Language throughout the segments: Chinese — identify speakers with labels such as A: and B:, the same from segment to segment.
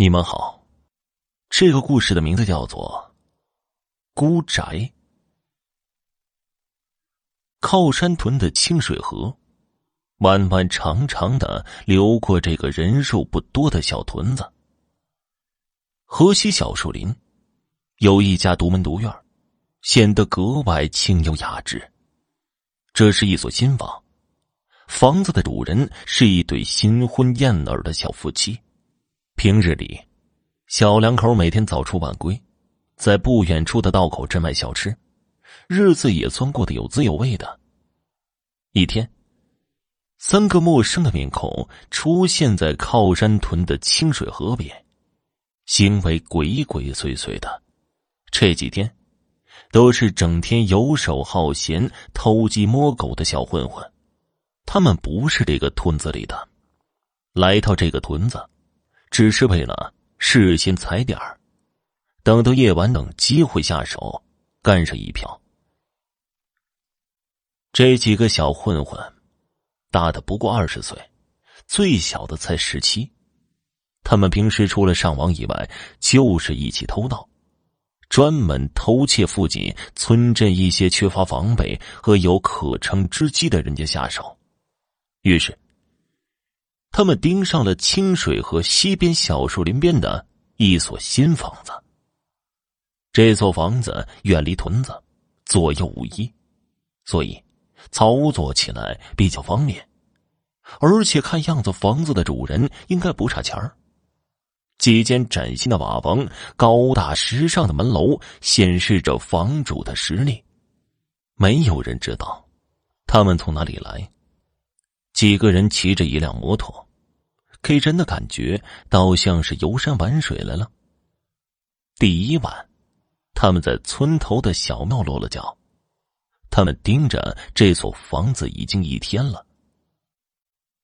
A: 你们好，这个故事的名字叫做《孤宅》。靠山屯的清水河，弯弯长长的流过这个人数不多的小屯子。河西小树林，有一家独门独院，显得格外清幽雅致。这是一所新房，房子的主人是一对新婚燕尔的小夫妻。平日里，小两口每天早出晚归，在不远处的道口镇卖小吃，日子也算过得有滋有味的。一天，三个陌生的面孔出现在靠山屯的清水河边，行为鬼鬼祟祟的。这几天，都是整天游手好闲、偷鸡摸狗的小混混。他们不是这个屯子里的，来到这个屯子。只是为了事先踩点儿，等到夜晚等机会下手，干上一票。这几个小混混，大的不过二十岁，最小的才十七。他们平时除了上网以外，就是一起偷盗，专门偷窃附近村镇一些缺乏防备和有可乘之机的人家下手。于是。他们盯上了清水河西边小树林边的一所新房子。这座房子远离屯子，左右无依，所以操作起来比较方便。而且看样子，房子的主人应该不差钱儿。几间崭新的瓦房、高大时尚的门楼，显示着房主的实力。没有人知道他们从哪里来。几个人骑着一辆摩托，给人的感觉倒像是游山玩水来了。第一晚，他们在村头的小庙落了脚。他们盯着这所房子已经一天了。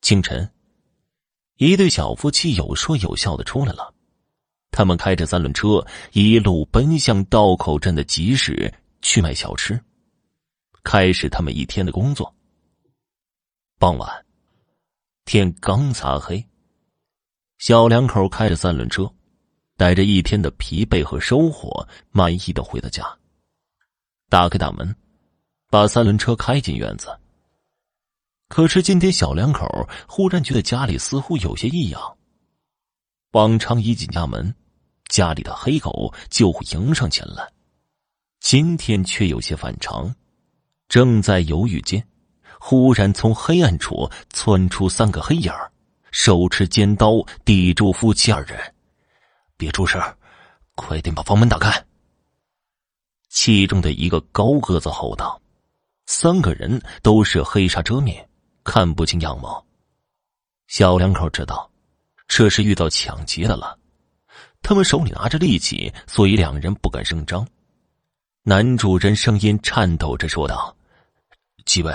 A: 清晨，一对小夫妻有说有笑的出来了。他们开着三轮车，一路奔向道口镇的集市去卖小吃，开始他们一天的工作。傍晚，天刚擦黑，小两口开着三轮车，带着一天的疲惫和收获，满意的回到家。打开大门，把三轮车开进院子。可是今天小两口忽然觉得家里似乎有些异样。往常一进家门，家里的黑狗就会迎上前来，今天却有些反常。正在犹豫间。忽然从黑暗处窜出三个黑影手持尖刀抵住夫妻二人，别出声快点把房门打开。其中的一个高个子吼道：“三个人都是黑纱遮面，看不清样貌。”小两口知道这是遇到抢劫的了，他们手里拿着利器，所以两人不敢声张。男主人声音颤抖着说道：“几位。”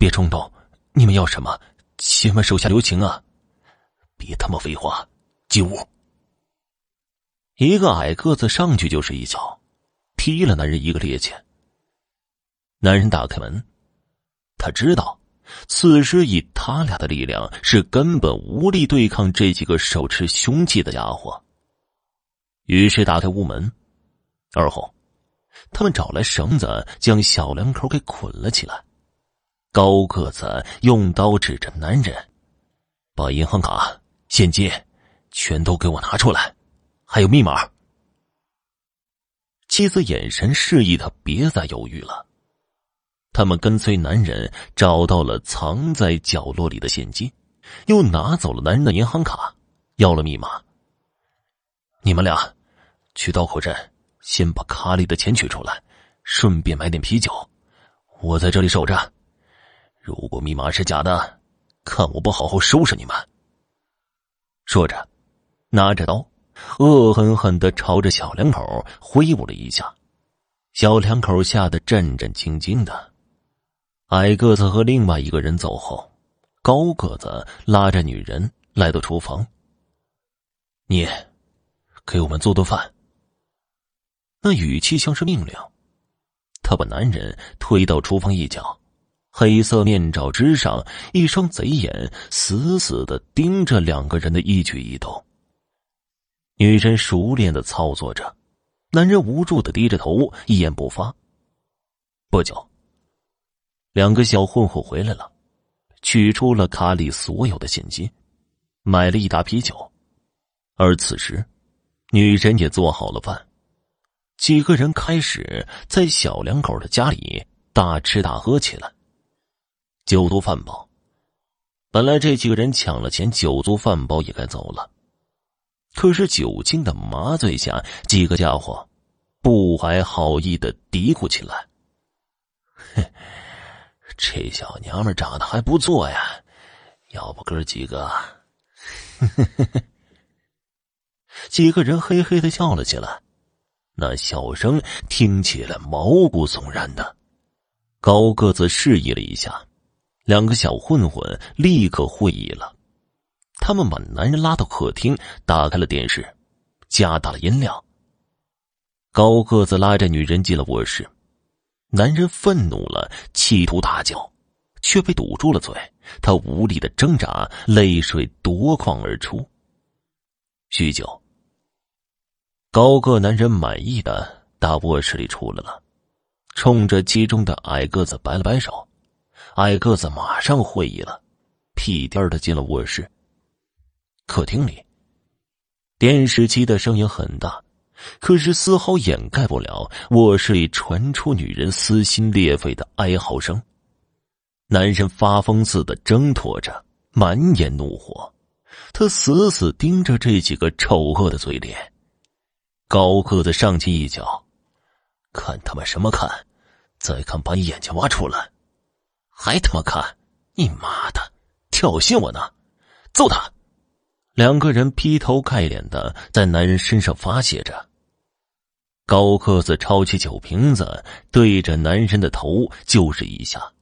A: 别冲动，你们要什么？千万手下留情啊！别他妈废话，进屋。一个矮个子上去就是一脚，踢了男人一个趔趄。男人打开门，他知道，此时以他俩的力量是根本无力对抗这几个手持凶器的家伙。于是打开屋门，而后，他们找来绳子，将小两口给捆了起来。高个子用刀指着男人：“把银行卡、现金全都给我拿出来，还有密码。”妻子眼神示意他别再犹豫了。他们跟随男人找到了藏在角落里的现金，又拿走了男人的银行卡，要了密码。你们俩去道口镇，先把卡里的钱取出来，顺便买点啤酒。我在这里守着。如果密码是假的，看我不好好收拾你们！说着，拿着刀，恶狠狠的朝着小两口挥舞了一下。小两口吓得战战兢兢的。矮个子和另外一个人走后，高个子拉着女人来到厨房：“你，给我们做顿饭。”那语气像是命令。他把男人推到厨房一角。黑色面罩之上，一双贼眼死死的盯着两个人的一举一动。女人熟练的操作着，男人无助的低着头，一言不发。不久，两个小混混回来了，取出了卡里所有的现金，买了一打啤酒。而此时，女人也做好了饭，几个人开始在小两口的家里大吃大喝起来。酒足饭饱，本来这几个人抢了钱，酒足饭饱也该走了，可是酒精的麻醉下，几个家伙不怀好意的嘀咕起来：“嘿，这小娘们长得还不错呀，要不哥几个？” 几个人嘿嘿的笑了起来，那笑声听起来毛骨悚然的。高个子示意了一下，两个小混混立刻会意了。他们把男人拉到客厅，打开了电视，加大了音量。高个子拉着女人进了卧室，男人愤怒了，企图大叫，却被堵住了嘴。他无力的挣扎，泪水夺眶而出。许久。高个男人满意的大卧室里出来了，冲着其中的矮个子摆了摆手，矮个子马上会意了，屁颠的进了卧室。客厅里，电视机的声音很大，可是丝毫掩盖不了卧室里传出女人撕心裂肺的哀嚎声。男人发疯似的挣脱着，满眼怒火，他死死盯着这几个丑恶的嘴脸。高个子上去一脚，看他妈什么看？再看把你眼睛挖出来！还他妈看？你妈的，挑衅我呢！揍他！两个人劈头盖脸的在男人身上发泄着。高个子抄起酒瓶子，对着男人的头就是一下，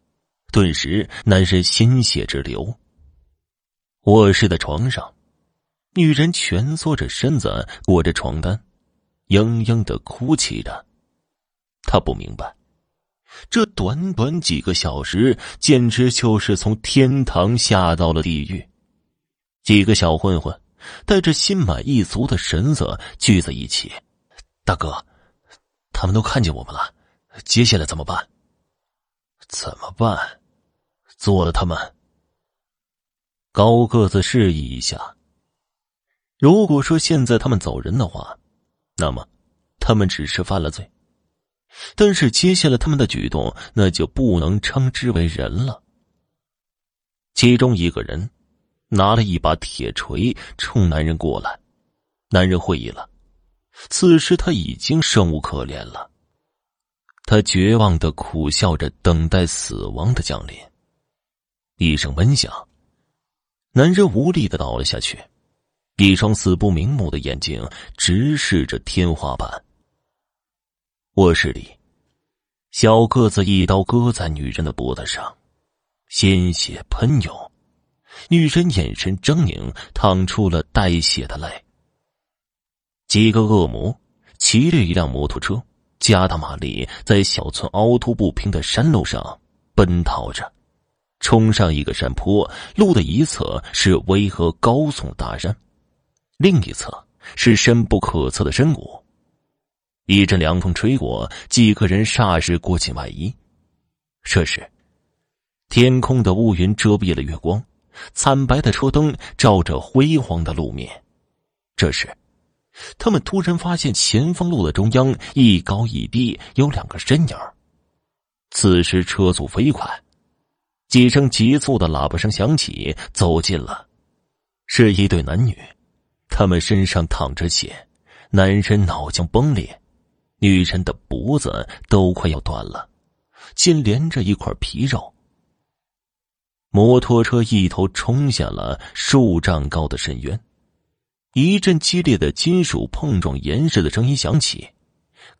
A: 顿时男人鲜血直流。卧室的床上，女人蜷缩着身子，裹着床单。嘤嘤的哭泣着，他不明白，这短短几个小时，简直就是从天堂下到了地狱。几个小混混带着心满意足的神色聚在一起。大哥，他们都看见我们了，接下来怎么办？怎么办？做了他们。高个子示意一下。如果说现在他们走人的话。那么，他们只是犯了罪，但是接下来他们的举动那就不能称之为人了。其中一个人拿了一把铁锤冲男人过来，男人会意了，此时他已经生无可恋了，他绝望的苦笑着等待死亡的降临。一声闷响，男人无力的倒了下去。一双死不瞑目的眼睛直视着天花板。卧室里，小个子一刀割在女人的脖子上，鲜血喷涌，女人眼神狰狞，淌出了带血的泪。几个恶魔骑着一辆摩托车，加大马力，在小村凹凸不平的山路上奔逃着，冲上一个山坡，路的一侧是巍峨高耸大山。另一侧是深不可测的深谷，一阵凉风吹过，几个人霎时裹紧外衣。这时，天空的乌云遮蔽了月光，惨白的车灯照着辉煌的路面。这时，他们突然发现前方路的中央一高一低有两个身影。此时车速飞快，几声急促的喇叭声响起，走近了，是一对男女。他们身上淌着血，男人脑浆崩裂，女人的脖子都快要断了，仅连着一块皮肉。摩托车一头冲下了数丈高的深渊，一阵激烈的金属碰撞岩石的声音响起，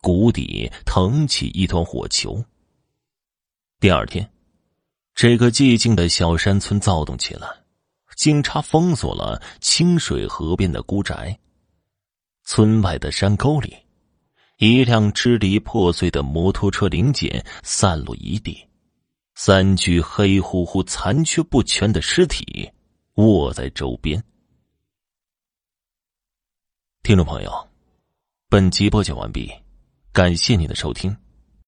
A: 谷底腾起一团火球。第二天，这个寂静的小山村躁动起来。警察封锁了清水河边的孤宅。村外的山沟里，一辆支离破碎的摩托车零件散落一地，三具黑乎乎、残缺不全的尸体卧在周边。听众朋友，本集播讲完毕，感谢您的收听。